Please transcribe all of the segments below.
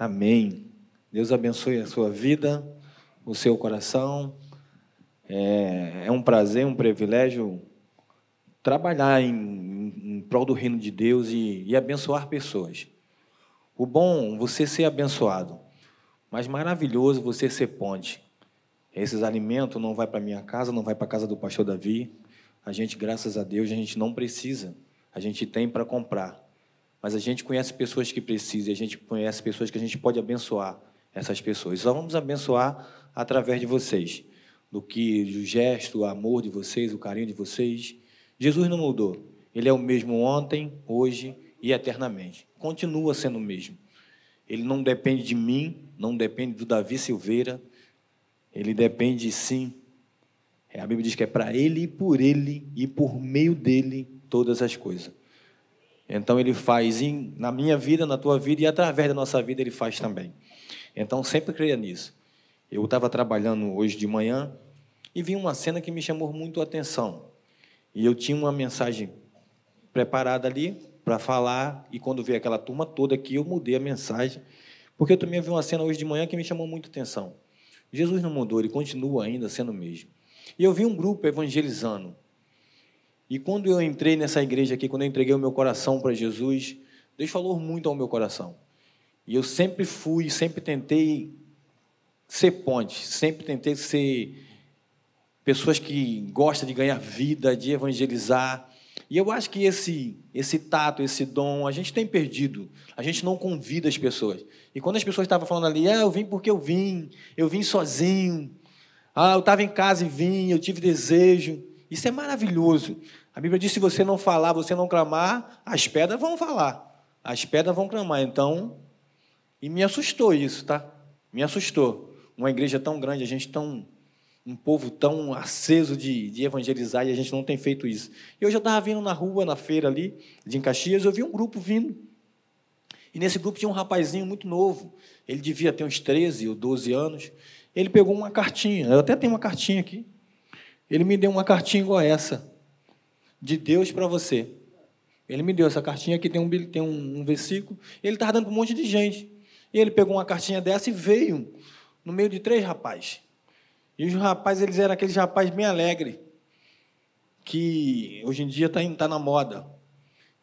Amém. Deus abençoe a sua vida, o seu coração. É, é um prazer, um privilégio trabalhar em, em, em prol do reino de Deus e, e abençoar pessoas. O bom você ser abençoado, mas maravilhoso você ser ponte. Esses alimentos não vai para minha casa, não vai para a casa do pastor Davi. A gente, graças a Deus, a gente não precisa. A gente tem para comprar. Mas a gente conhece pessoas que precisam, a gente conhece pessoas que a gente pode abençoar essas pessoas. Só vamos abençoar através de vocês, do que o gesto, o amor de vocês, o carinho de vocês. Jesus não mudou. Ele é o mesmo ontem, hoje e eternamente. Continua sendo o mesmo. Ele não depende de mim, não depende do Davi Silveira. Ele depende sim. A Bíblia diz que é para ele e por ele e por meio dele todas as coisas. Então ele faz em, na minha vida, na tua vida e através da nossa vida ele faz também. Então sempre creia nisso. Eu estava trabalhando hoje de manhã e vi uma cena que me chamou muito a atenção. E eu tinha uma mensagem preparada ali para falar e quando veio aquela turma toda aqui eu mudei a mensagem porque eu também vi uma cena hoje de manhã que me chamou muito a atenção. Jesus não mudou, ele continua ainda sendo o mesmo. E eu vi um grupo evangelizando. E quando eu entrei nessa igreja aqui, quando eu entreguei o meu coração para Jesus, Deus falou muito ao meu coração. E eu sempre fui, sempre tentei ser ponte, sempre tentei ser pessoas que gostam de ganhar vida, de evangelizar. E eu acho que esse, esse tato, esse dom, a gente tem perdido. A gente não convida as pessoas. E quando as pessoas estavam falando ali, ah, eu vim porque eu vim, eu vim sozinho, ah, eu estava em casa e vim, eu tive desejo. Isso é maravilhoso. A Bíblia diz: se você não falar, você não clamar, as pedras vão falar. As pedras vão clamar. Então, e me assustou isso, tá? Me assustou. Uma igreja tão grande, a gente tão. Um povo tão aceso de, de evangelizar e a gente não tem feito isso. E hoje eu estava vindo na rua, na feira ali, de Caxias, eu vi um grupo vindo. E nesse grupo tinha um rapazinho muito novo. Ele devia ter uns 13 ou 12 anos. Ele pegou uma cartinha. Eu até tenho uma cartinha aqui. Ele me deu uma cartinha igual essa de Deus para você. Ele me deu essa cartinha aqui, tem um, tem um, um versículo. Ele estava dando para um monte de gente. E ele pegou uma cartinha dessa e veio no meio de três rapazes. E os rapazes, eles eram aqueles rapazes bem alegres, que hoje em dia está tá na moda.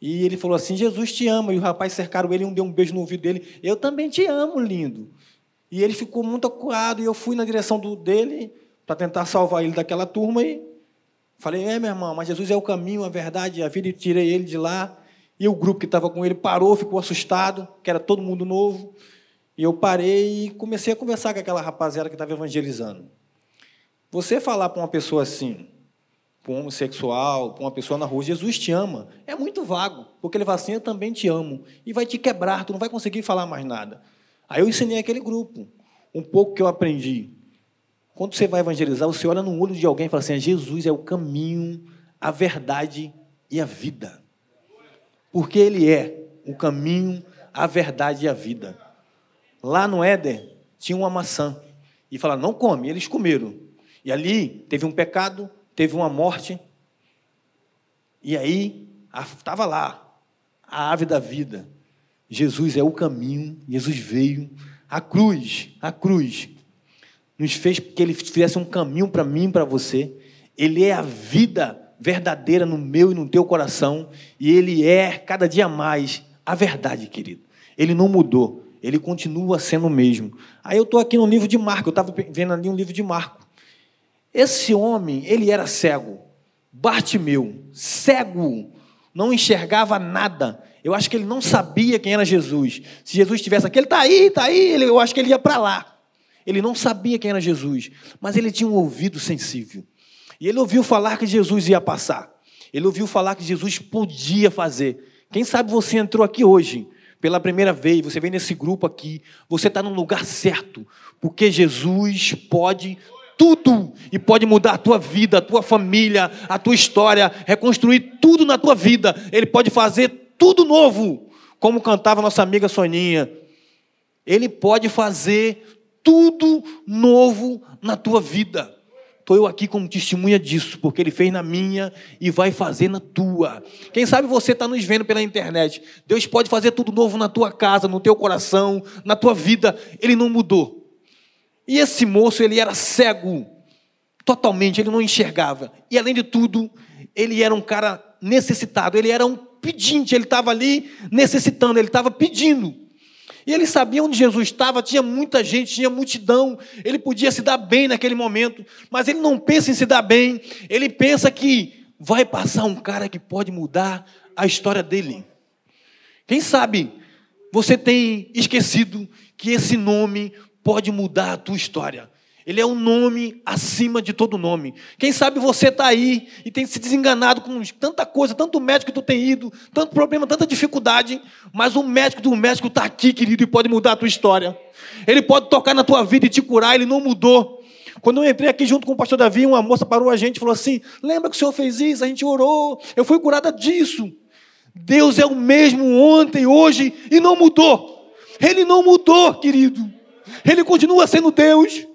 E ele falou assim: Jesus te ama. E os rapazes cercaram ele e um deu um beijo no ouvido dele. Eu também te amo, lindo. E ele ficou muito acuado. E eu fui na direção do, dele para tentar salvar ele daquela turma. E Falei, é, meu irmão, mas Jesus é o caminho, a verdade a vida, e tirei ele de lá. E o grupo que estava com ele parou, ficou assustado, que era todo mundo novo. E eu parei e comecei a conversar com aquela rapaziada que estava evangelizando. Você falar para uma pessoa assim, para um homossexual, para uma pessoa na rua, Jesus te ama, é muito vago, porque ele fala assim, eu também te amo, e vai te quebrar, tu não vai conseguir falar mais nada. Aí eu ensinei aquele grupo, um pouco que eu aprendi. Quando você vai evangelizar, você olha no olho de alguém e fala assim: Jesus é o caminho, a verdade e a vida. Porque Ele é o caminho, a verdade e a vida. Lá no Éden tinha uma maçã. E fala: não come. Eles comeram. E ali teve um pecado, teve uma morte. E aí estava lá a ave da vida. Jesus é o caminho, Jesus veio, a cruz, a cruz nos fez que ele fizesse um caminho para mim e para você. Ele é a vida verdadeira no meu e no teu coração, e ele é cada dia mais a verdade, querido. Ele não mudou, ele continua sendo o mesmo. Aí eu estou aqui no livro de Marco, eu estava vendo ali um livro de Marco. Esse homem, ele era cego, Bartimeu, cego, não enxergava nada. Eu acho que ele não sabia quem era Jesus. Se Jesus estivesse aqui, ele está aí, está aí, eu acho que ele ia para lá. Ele não sabia quem era Jesus, mas ele tinha um ouvido sensível. E ele ouviu falar que Jesus ia passar. Ele ouviu falar que Jesus podia fazer. Quem sabe você entrou aqui hoje pela primeira vez, você vem nesse grupo aqui, você está no lugar certo, porque Jesus pode tudo e pode mudar a tua vida, a tua família, a tua história, reconstruir tudo na tua vida. Ele pode fazer tudo novo, como cantava nossa amiga Soninha. Ele pode fazer tudo novo na tua vida. Estou eu aqui como testemunha disso, porque ele fez na minha e vai fazer na tua. Quem sabe você está nos vendo pela internet. Deus pode fazer tudo novo na tua casa, no teu coração, na tua vida. Ele não mudou. E esse moço, ele era cego, totalmente, ele não enxergava. E além de tudo, ele era um cara necessitado, ele era um pedinte, ele estava ali necessitando, ele estava pedindo. E ele sabia onde Jesus estava, tinha muita gente, tinha multidão, ele podia se dar bem naquele momento, mas ele não pensa em se dar bem, ele pensa que vai passar um cara que pode mudar a história dele. Quem sabe você tem esquecido que esse nome pode mudar a tua história. Ele é um nome acima de todo nome. Quem sabe você está aí e tem se desenganado com tanta coisa, tanto médico que tu tem ido, tanto problema, tanta dificuldade, mas o médico do médico está aqui, querido, e pode mudar a tua história. Ele pode tocar na tua vida e te curar, ele não mudou. Quando eu entrei aqui junto com o pastor Davi, uma moça parou a gente e falou assim: Lembra que o senhor fez isso? A gente orou, eu fui curada disso. Deus é o mesmo ontem, hoje e não mudou. Ele não mudou, querido. Ele continua sendo Deus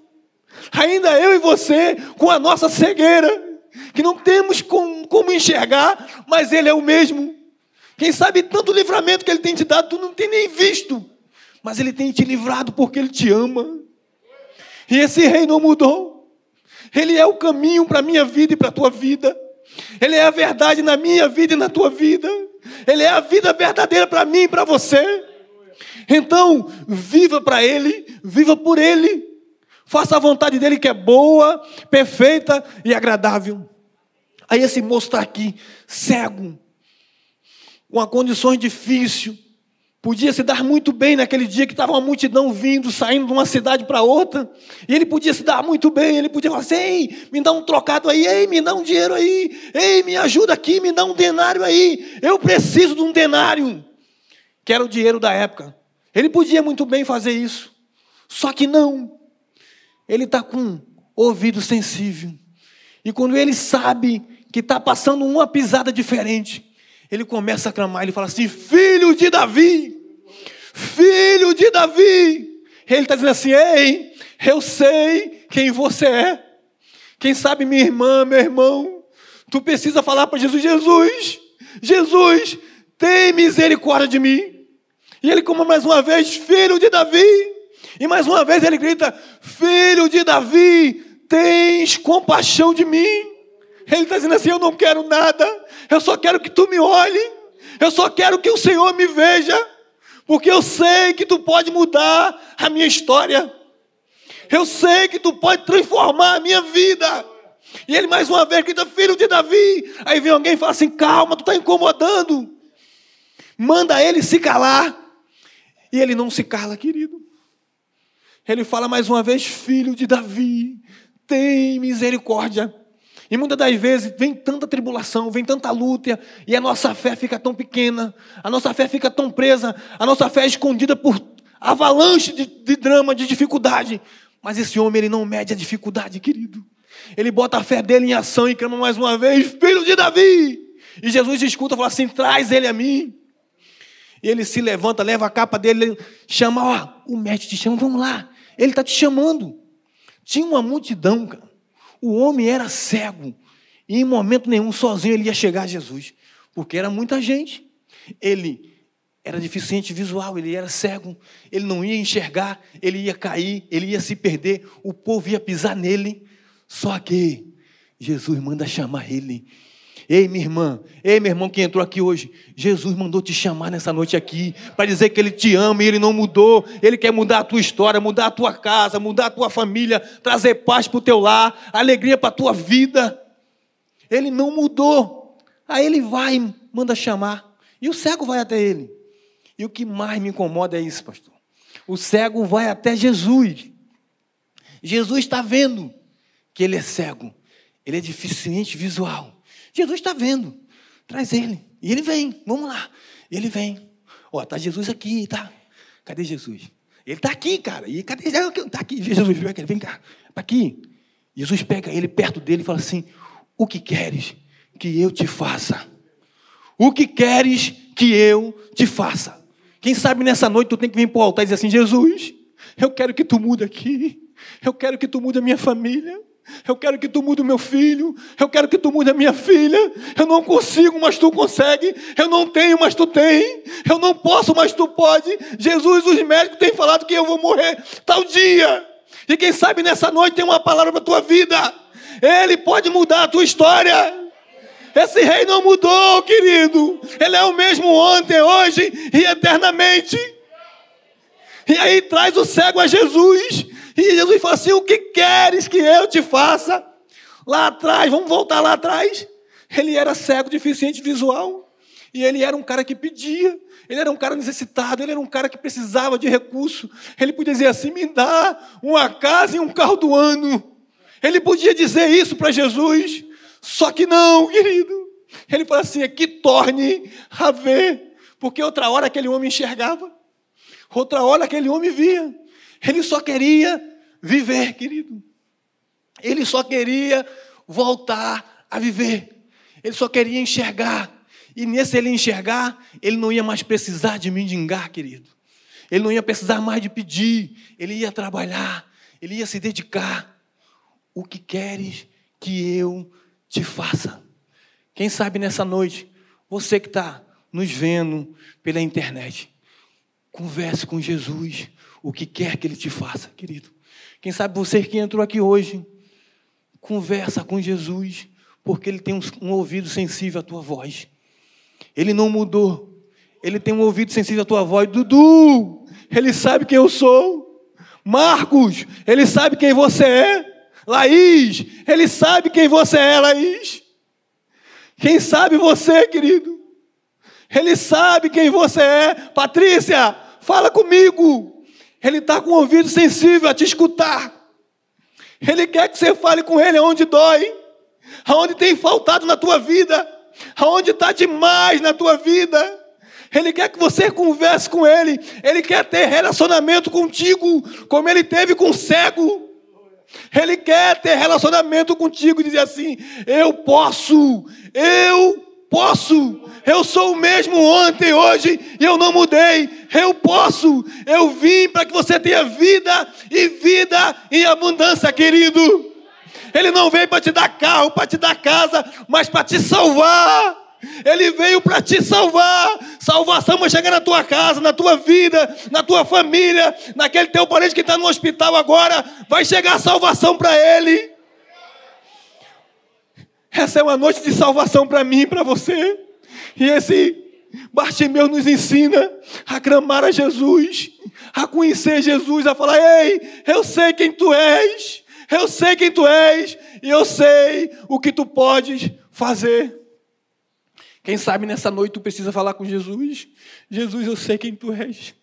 ainda eu e você, com a nossa cegueira, que não temos como, como enxergar, mas Ele é o mesmo. Quem sabe tanto livramento que Ele tem te dado, tu não tem nem visto, mas Ele tem te livrado porque Ele te ama. E esse rei não mudou. Ele é o caminho para a minha vida e para a tua vida. Ele é a verdade na minha vida e na tua vida. Ele é a vida verdadeira para mim e para você. Então, viva para Ele, viva por Ele. Faça a vontade dele que é boa, perfeita e agradável. Aí esse moço está aqui, cego, com condições difíceis. Podia se dar muito bem naquele dia que estava uma multidão vindo, saindo de uma cidade para outra. E ele podia se dar muito bem. Ele podia falar assim: ei, me dá um trocado aí, ei, me dá um dinheiro aí, ei, me ajuda aqui, me dá um denário aí. Eu preciso de um denário, que era o dinheiro da época. Ele podia muito bem fazer isso. Só que não ele está com ouvido sensível. E quando ele sabe que está passando uma pisada diferente, ele começa a clamar, ele fala assim: Filho de Davi, filho de Davi. Ele está dizendo assim: Ei, eu sei quem você é. Quem sabe minha irmã, meu irmão, tu precisa falar para Jesus: Jesus, Jesus, tem misericórdia de mim. E ele, como mais uma vez, filho de Davi, e mais uma vez ele grita: Filho de Davi, tens compaixão de mim. Ele está dizendo assim: Eu não quero nada, eu só quero que tu me olhe, eu só quero que o Senhor me veja, porque eu sei que tu pode mudar a minha história, eu sei que tu pode transformar a minha vida. E ele mais uma vez grita: Filho de Davi. Aí vem alguém e fala assim: Calma, tu está incomodando. Manda ele se calar. E ele não se cala, querido. Ele fala mais uma vez: Filho de Davi, tem misericórdia. E muitas das vezes vem tanta tribulação, vem tanta luta, e a nossa fé fica tão pequena, a nossa fé fica tão presa, a nossa fé é escondida por avalanche de, de drama, de dificuldade. Mas esse homem, ele não mede a dificuldade, querido. Ele bota a fé dele em ação e clama mais uma vez: Filho de Davi! E Jesus escuta e fala assim: Traz ele a mim. E ele se levanta, leva a capa dele, chama, ó, o mestre te chama, vamos lá. Ele está te chamando. Tinha uma multidão, cara. O homem era cego. E em momento nenhum, sozinho, ele ia chegar a Jesus. Porque era muita gente. Ele era deficiente visual, ele era cego. Ele não ia enxergar, ele ia cair, ele ia se perder. O povo ia pisar nele. Só que Jesus manda chamar ele. Ei, minha irmã, ei, meu irmão que entrou aqui hoje, Jesus mandou te chamar nessa noite aqui para dizer que Ele te ama e Ele não mudou. Ele quer mudar a tua história, mudar a tua casa, mudar a tua família, trazer paz para o teu lar, alegria para a tua vida. Ele não mudou. Aí ele vai, manda chamar. E o cego vai até ele. E o que mais me incomoda é isso, pastor. O cego vai até Jesus. Jesus está vendo que ele é cego. Ele é deficiente visual. Jesus está vendo. Traz ele. E ele vem. Vamos lá. Ele vem. Ó, tá Jesus aqui, tá? Cadê Jesus? Ele está aqui, cara. E cadê? Está aqui. Jesus, vem cá. Está aqui. Jesus pega ele perto dele e fala assim: O que queres que eu te faça? O que queres que eu te faça? Quem sabe nessa noite tu tem que vir para o altar e dizer assim: Jesus, eu quero que tu mude aqui. Eu quero que tu mude a minha família. Eu quero que tu mude o meu filho. Eu quero que tu mude a minha filha. Eu não consigo, mas tu consegue. Eu não tenho, mas tu tem. Eu não posso, mas tu pode. Jesus, os médicos têm falado que eu vou morrer tal dia. E quem sabe nessa noite tem uma palavra para a tua vida. Ele pode mudar a tua história. Esse rei não mudou, querido. Ele é o mesmo ontem, hoje e eternamente. E aí traz o cego a Jesus. E Jesus fala assim: O que queres que eu te faça? Lá atrás, vamos voltar lá atrás. Ele era cego, deficiente visual. E ele era um cara que pedia. Ele era um cara necessitado, ele era um cara que precisava de recurso. Ele podia dizer assim: me dá uma casa e um carro do ano. Ele podia dizer isso para Jesus. Só que não, querido. Ele fala assim: é que torne a ver. Porque outra hora aquele homem enxergava, outra hora aquele homem via. Ele só queria viver, querido. Ele só queria voltar a viver. Ele só queria enxergar. E nesse ele enxergar, ele não ia mais precisar de mendigar, querido. Ele não ia precisar mais de pedir. Ele ia trabalhar. Ele ia se dedicar. O que queres que eu te faça? Quem sabe nessa noite, você que está nos vendo pela internet, converse com Jesus o que quer que Ele te faça, querido. Quem sabe você que entrou aqui hoje, conversa com Jesus, porque Ele tem um, ouvido sensível à tua voz. Ele não mudou. Ele tem um ouvido sensível à tua voz. Dudu, Ele sabe quem eu sou. Marcos, Ele sabe quem você é. Laís, Ele sabe quem você é, Laís. Quem sabe você, querido? Ele sabe quem você é. Patrícia, fala comigo. Ele está com o ouvido sensível a te escutar. Ele quer que você fale com Ele aonde dói, aonde tem faltado na tua vida, aonde está demais na tua vida. Ele quer que você converse com Ele. Ele quer ter relacionamento contigo, como Ele teve com o cego. Ele quer ter relacionamento contigo e dizer assim: Eu posso, eu posso, eu sou o mesmo ontem, hoje, e eu não mudei. Eu posso, eu vim para que você tenha vida e vida em abundância, querido. Ele não veio para te dar carro, para te dar casa, mas para te salvar. Ele veio para te salvar. Salvação vai chegar na tua casa, na tua vida, na tua família, naquele teu parente que está no hospital agora. Vai chegar salvação para ele. Essa é uma noite de salvação para mim e para você. E esse Bartimeu nos ensina a clamar a Jesus, a conhecer Jesus, a falar: Ei, eu sei quem tu és, eu sei quem tu és, e eu sei o que tu podes fazer. Quem sabe nessa noite tu precisa falar com Jesus: Jesus, eu sei quem tu és,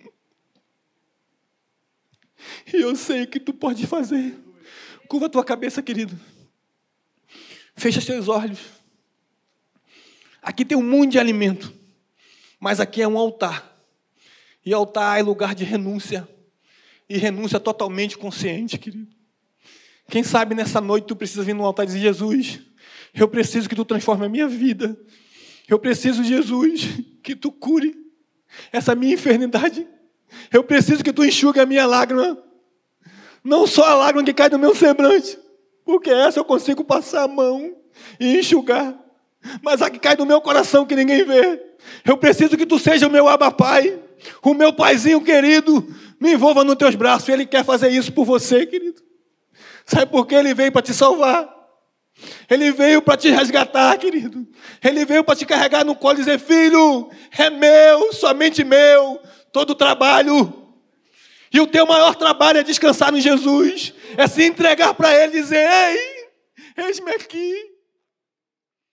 e eu sei o que tu pode fazer. Curva a tua cabeça, querido. Fecha seus olhos. Aqui tem um mundo de alimento, mas aqui é um altar. E altar é lugar de renúncia. E renúncia totalmente consciente, querido. Quem sabe nessa noite tu precisa vir no altar e dizer: Jesus, eu preciso que tu transforme a minha vida. Eu preciso, Jesus, que tu cure essa minha enfermidade. Eu preciso que tu enxugue a minha lágrima. Não só a lágrima que cai do meu semblante, porque essa eu consigo passar a mão e enxugar. Mas a que cai do meu coração que ninguém vê. Eu preciso que tu seja o meu abapai, o meu paizinho querido. Me envolva nos teus braços. Ele quer fazer isso por você, querido. Sabe por que ele veio para te salvar? Ele veio para te resgatar, querido. Ele veio para te carregar no colo e dizer: Filho, é meu, somente meu, todo o trabalho. E o teu maior trabalho é descansar em Jesus, é se entregar para Ele e dizer: Ei, eis-me aqui.